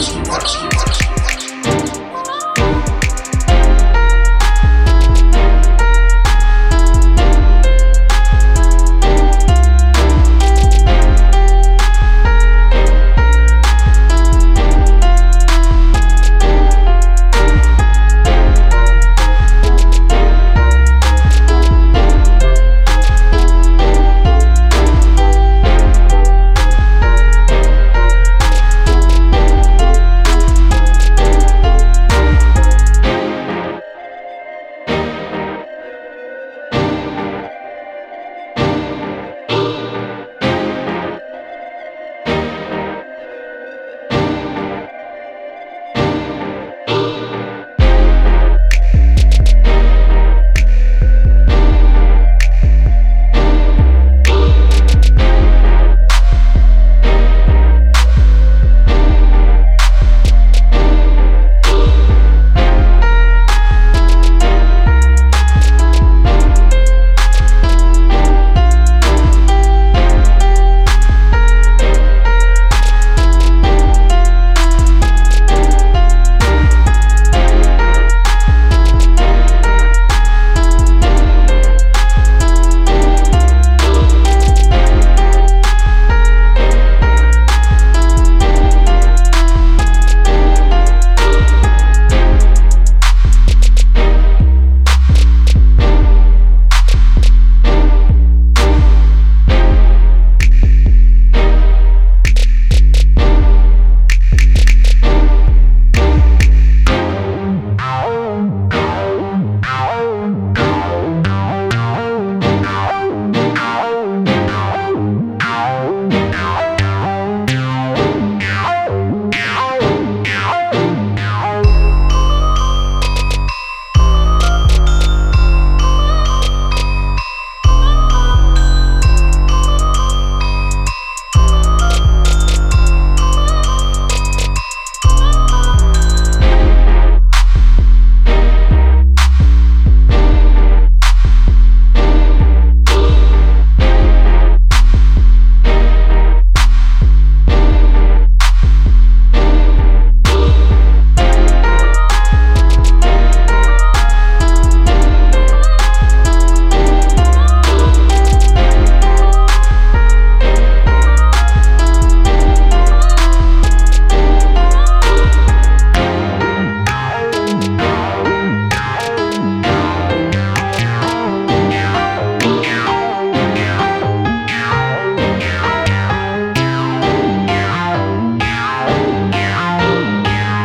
Watch, watch.